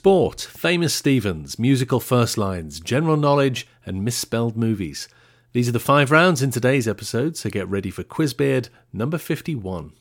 Sport, famous Stevens, musical first lines, general knowledge, and misspelled movies. These are the five rounds in today's episode, so get ready for Quizbeard number 51.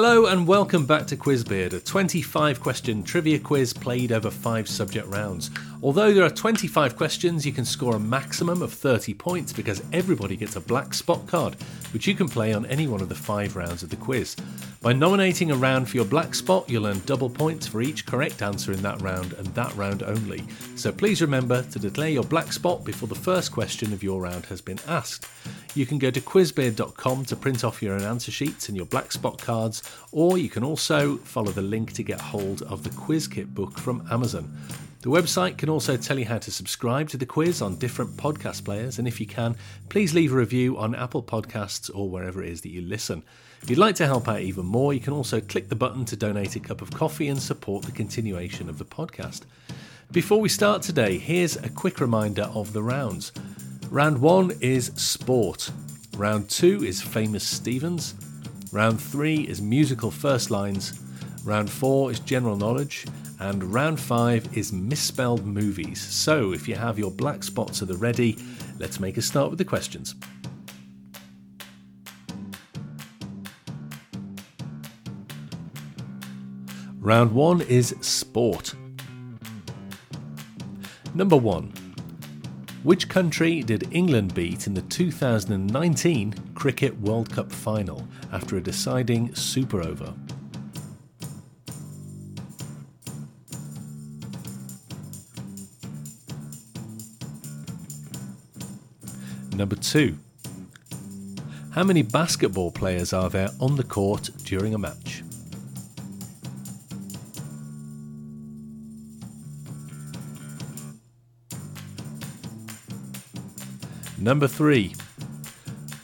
Hello and welcome back to Quizbeard, a 25 question trivia quiz played over five subject rounds. Although there are 25 questions, you can score a maximum of 30 points because everybody gets a black spot card, which you can play on any one of the five rounds of the quiz. By nominating a round for your black spot, you'll earn double points for each correct answer in that round and that round only. So please remember to declare your black spot before the first question of your round has been asked. You can go to quizbeard.com to print off your own answer sheets and your black spot cards, or you can also follow the link to get hold of the quiz kit book from Amazon. The website can also tell you how to subscribe to the quiz on different podcast players, and if you can, please leave a review on Apple Podcasts or wherever it is that you listen. If you'd like to help out even more, you can also click the button to donate a cup of coffee and support the continuation of the podcast. Before we start today, here's a quick reminder of the rounds. Round one is sport. Round two is famous Stevens. Round three is musical first lines. Round four is general knowledge. And round five is misspelled movies. So if you have your black spots at the ready, let's make a start with the questions. Round one is sport. Number one. Which country did England beat in the 2019 Cricket World Cup final after a deciding super over? Number two. How many basketball players are there on the court during a match? Number three.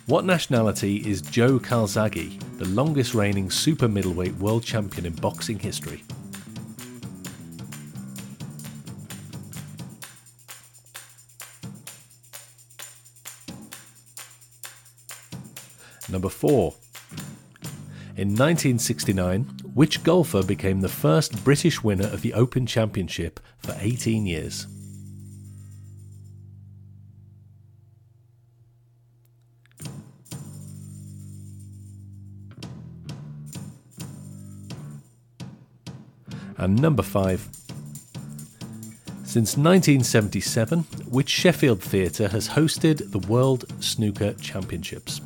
What nationality is Joe Calzaghe, the longest reigning super middleweight world champion in boxing history? Number 4. In 1969, which golfer became the first British winner of the Open Championship for 18 years? And number 5. Since 1977, which Sheffield theatre has hosted the World Snooker Championships?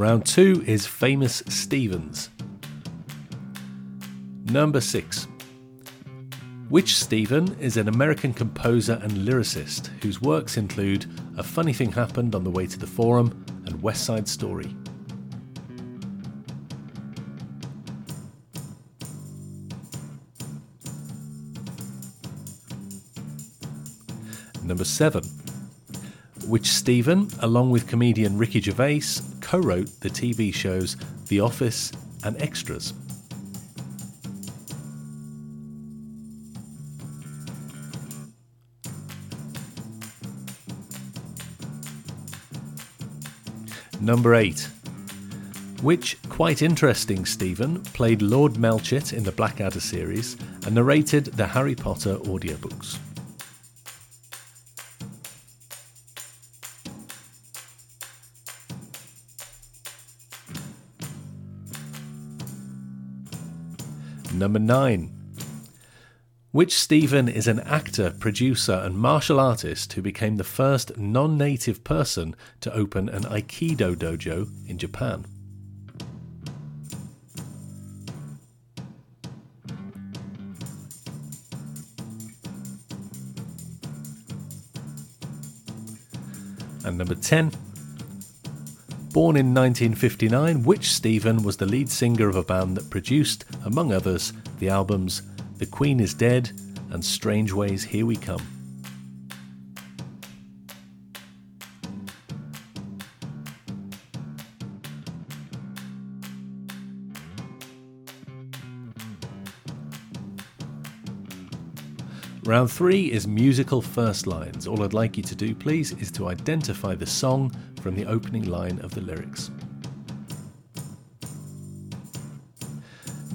Round two is Famous Stevens. Number six. Which Stephen is an American composer and lyricist whose works include A Funny Thing Happened on the Way to the Forum and West Side Story? Number seven. Which Stephen, along with comedian Ricky Gervais, co wrote the TV shows The Office and Extras. Number 8. Which quite interesting Stephen played Lord Melchett in the Blackadder series and narrated the Harry Potter audiobooks? Number 9. Which Steven is an actor, producer, and martial artist who became the first non native person to open an Aikido dojo in Japan? And number 10. Born in 1959, which Steven was the lead singer of a band that produced, among others, the albums the Queen is Dead, and Strangeways Here We Come. Round three is musical first lines. All I'd like you to do, please, is to identify the song from the opening line of the lyrics.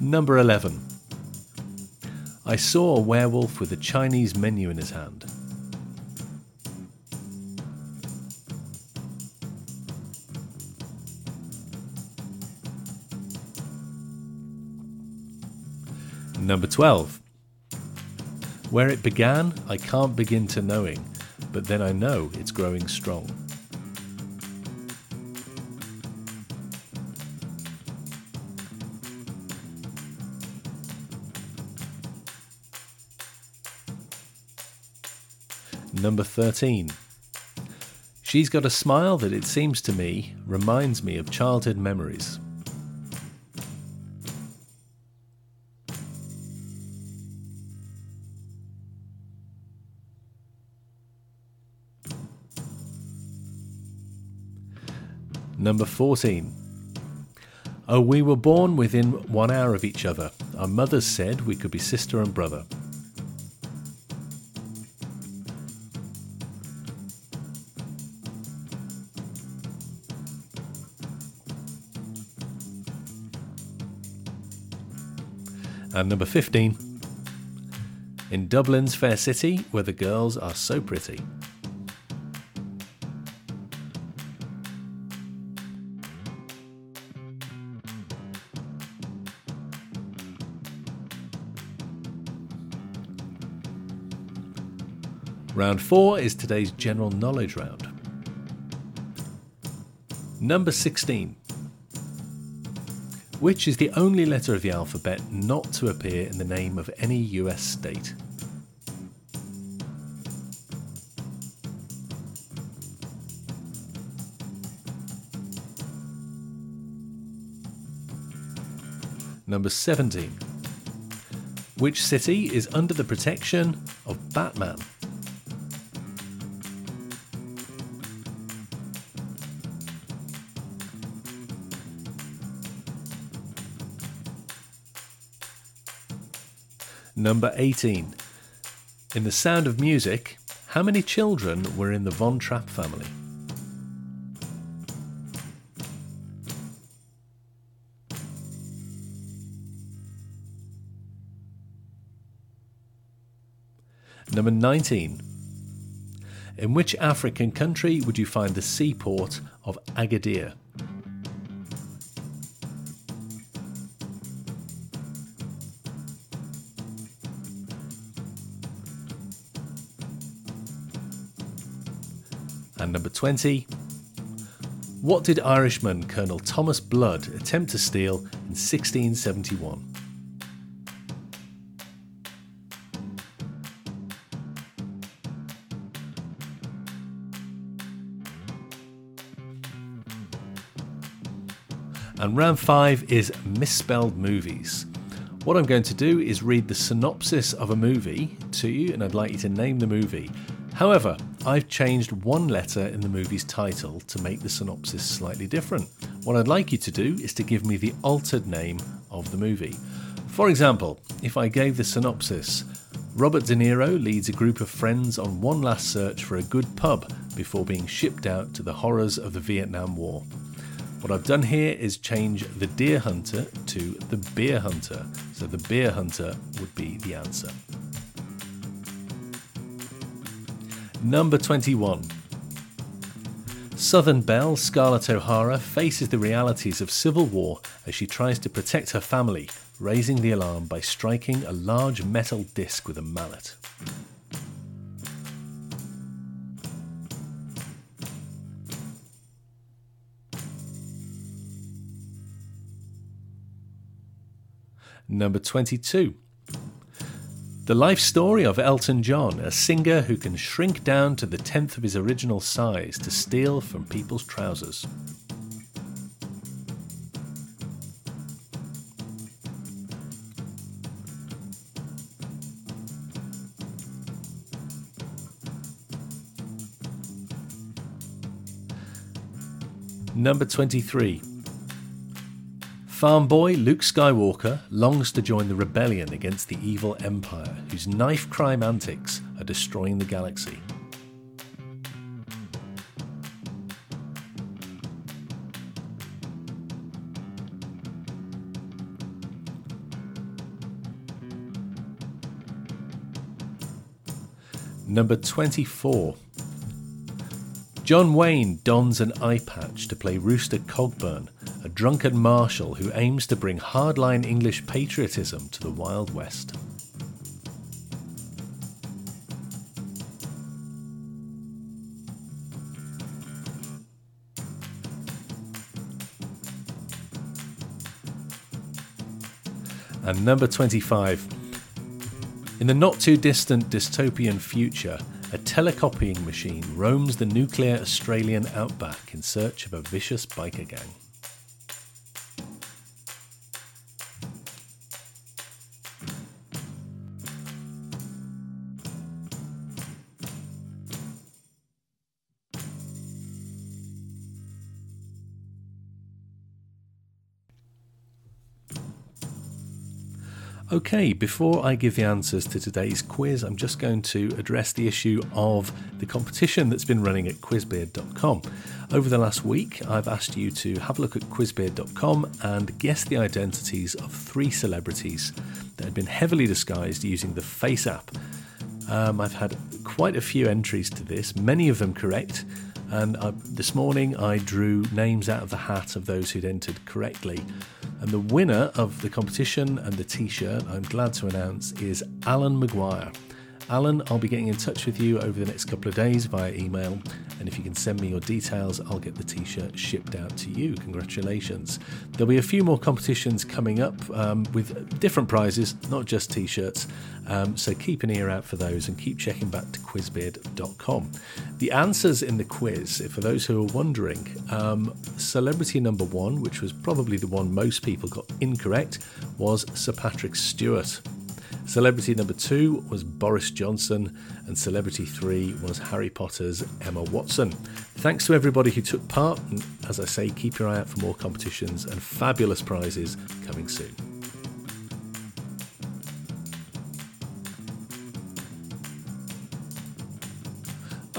Number 11. I saw a werewolf with a Chinese menu in his hand. Number 12. Where it began, I can't begin to knowing, but then I know it's growing strong. Number 13. She's got a smile that it seems to me reminds me of childhood memories. Number 14. Oh, we were born within one hour of each other. Our mothers said we could be sister and brother. And number 15. In Dublin's fair city, where the girls are so pretty. Round 4 is today's general knowledge round. Number 16. Which is the only letter of the alphabet not to appear in the name of any US state? Number 17. Which city is under the protection of Batman? Number 18. In The Sound of Music, how many children were in the Von Trapp family? Number 19. In which African country would you find the seaport of Agadir? Number 20. What did Irishman Colonel Thomas Blood attempt to steal in 1671? And round five is misspelled movies. What I'm going to do is read the synopsis of a movie to you, and I'd like you to name the movie. However, I've changed one letter in the movie's title to make the synopsis slightly different. What I'd like you to do is to give me the altered name of the movie. For example, if I gave the synopsis, Robert De Niro leads a group of friends on one last search for a good pub before being shipped out to the horrors of the Vietnam War. What I've done here is change the deer hunter to the beer hunter, so the beer hunter would be the answer. Number 21. Southern Belle Scarlett O'Hara faces the realities of civil war as she tries to protect her family, raising the alarm by striking a large metal disc with a mallet. Number 22. The life story of Elton John, a singer who can shrink down to the tenth of his original size to steal from people's trousers. Number 23. Farm boy Luke Skywalker longs to join the rebellion against the evil Empire, whose knife crime antics are destroying the galaxy. Number 24. John Wayne dons an eye patch to play Rooster Cogburn, a drunken marshal who aims to bring hardline English patriotism to the Wild West. And number 25. In the not too distant dystopian future, a telecopying machine roams the nuclear Australian outback in search of a vicious biker gang. Okay, before I give the answers to today's quiz, I'm just going to address the issue of the competition that's been running at quizbeard.com. Over the last week, I've asked you to have a look at quizbeard.com and guess the identities of three celebrities that had been heavily disguised using the FaceApp. Um, I've had quite a few entries to this, many of them correct. And I, this morning I drew names out of the hat of those who'd entered correctly. And the winner of the competition and the t shirt, I'm glad to announce, is Alan Maguire. Alan, I'll be getting in touch with you over the next couple of days via email. And if you can send me your details, I'll get the t shirt shipped out to you. Congratulations. There'll be a few more competitions coming up um, with different prizes, not just t shirts. Um, so keep an ear out for those and keep checking back to quizbeard.com. The answers in the quiz, for those who are wondering, um, celebrity number one, which was probably the one most people got incorrect, was Sir Patrick Stewart. Celebrity number two was Boris Johnson, and celebrity three was Harry Potter's Emma Watson. Thanks to everybody who took part, and as I say, keep your eye out for more competitions and fabulous prizes coming soon.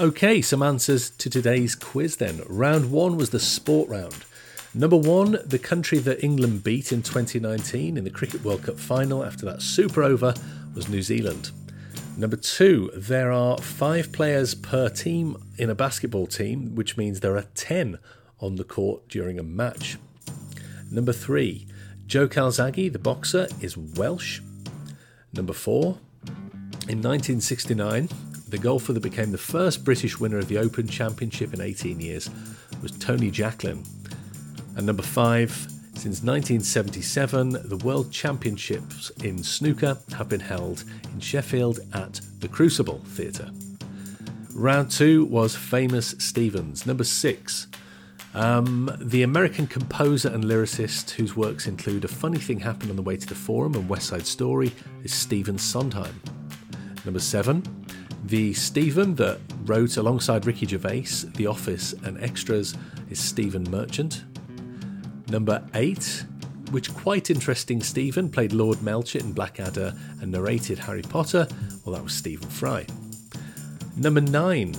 Okay, some answers to today's quiz then. Round one was the sport round. Number one, the country that England beat in 2019 in the Cricket World Cup final after that super over was New Zealand. Number two, there are five players per team in a basketball team, which means there are 10 on the court during a match. Number three, Joe Calzaghe, the boxer, is Welsh. Number four, in 1969, the golfer that became the first British winner of the Open Championship in 18 years was Tony Jacklin. And number five, since 1977, the World Championships in snooker have been held in Sheffield at the Crucible Theatre. Round two was Famous Stevens. Number six, um, the American composer and lyricist whose works include A Funny Thing Happened on the Way to the Forum and West Side Story is Stephen Sondheim. Number seven, the Stephen that wrote alongside Ricky Gervais, The Office, and Extras is Stephen Merchant. Number eight, which quite interesting Stephen played Lord Melchett in Blackadder and narrated Harry Potter. Well, that was Stephen Fry. Number nine,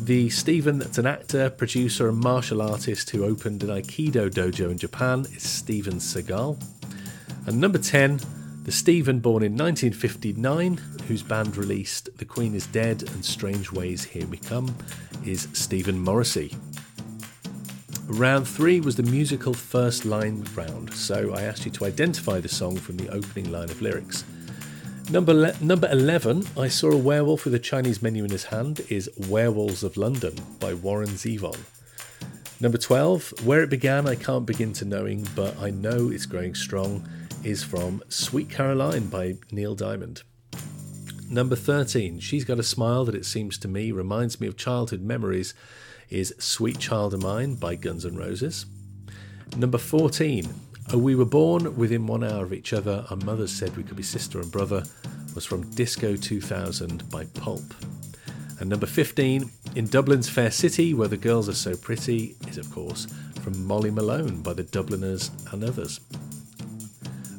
the Stephen that's an actor, producer, and martial artist who opened an Aikido dojo in Japan is Steven Seagal. And number 10, the Stephen born in 1959, whose band released The Queen is Dead and Strangeways Here We Come, is Steven Morrissey. Round three was the musical first line round, so I asked you to identify the song from the opening line of lyrics. Number, le- number 11, I Saw a Werewolf with a Chinese menu in his hand, is Werewolves of London by Warren Zevon. Number 12, Where It Began I Can't Begin to Knowing, but I Know It's Growing Strong, is from Sweet Caroline by Neil Diamond. Number 13, She's Got a Smile That It Seems to Me Reminds Me of Childhood Memories, is Sweet Child of Mine by Guns N' Roses. Number 14, Oh We Were Born Within One Hour of Each Other, Our Mothers Said We Could Be Sister and Brother, was from Disco 2000 by Pulp. And number 15, In Dublin's Fair City, Where the Girls Are So Pretty, is of course from Molly Malone by the Dubliners and others.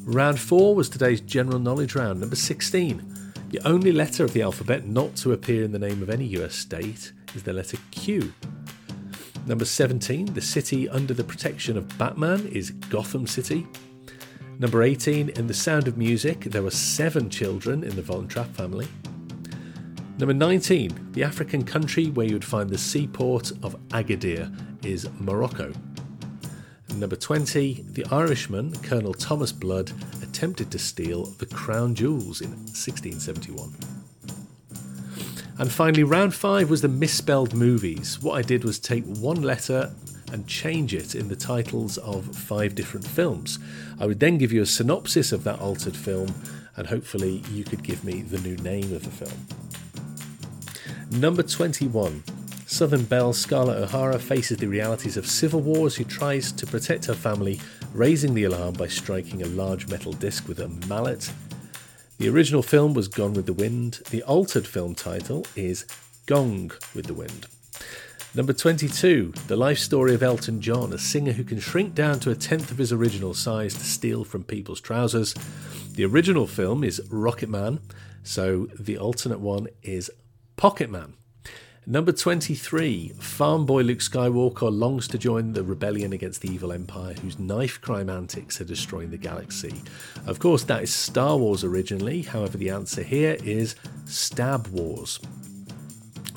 Round 4 was today's general knowledge round, number 16. The only letter of the alphabet not to appear in the name of any US state is the letter Q. Number 17, the city under the protection of Batman is Gotham City. Number 18, in The Sound of Music, there were seven children in the Von Trapp family. Number 19, the African country where you would find the seaport of Agadir is Morocco. Number 20, the Irishman, Colonel Thomas Blood, attempted to steal the crown jewels in 1671. And finally, round five was the misspelled movies. What I did was take one letter and change it in the titles of five different films. I would then give you a synopsis of that altered film, and hopefully, you could give me the new name of the film. Number 21 Southern Belle Scarlett O'Hara faces the realities of civil war as she tries to protect her family, raising the alarm by striking a large metal disc with a mallet. The original film was Gone with the Wind. The altered film title is Gong with the Wind. Number 22, the life story of Elton John, a singer who can shrink down to a tenth of his original size to steal from people's trousers. The original film is Rocket Man, so the alternate one is Pocket Man. Number 23, farm boy Luke Skywalker longs to join the rebellion against the evil empire whose knife crime antics are destroying the galaxy. Of course, that is Star Wars originally, however, the answer here is Stab Wars.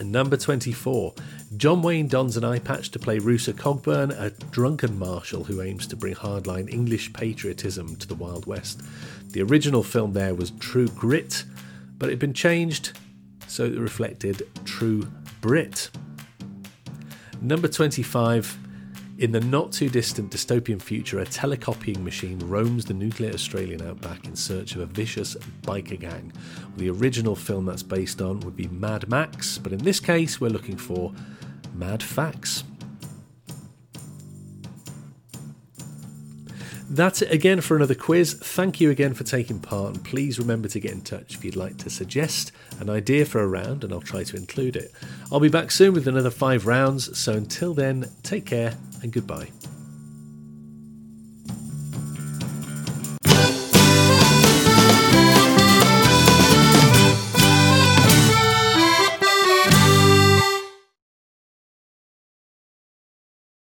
Number 24, John Wayne dons an eye patch to play Rooster Cogburn, a drunken marshal who aims to bring hardline English patriotism to the Wild West. The original film there was True Grit, but it had been changed so it reflected True Brit. Number 25. In the not too distant dystopian future, a telecopying machine roams the nuclear Australian outback in search of a vicious biker gang. The original film that's based on would be Mad Max, but in this case, we're looking for Mad Facts. That's it again for another quiz. Thank you again for taking part, and please remember to get in touch if you'd like to suggest an idea for a round, and I'll try to include it. I'll be back soon with another five rounds, so until then, take care and goodbye.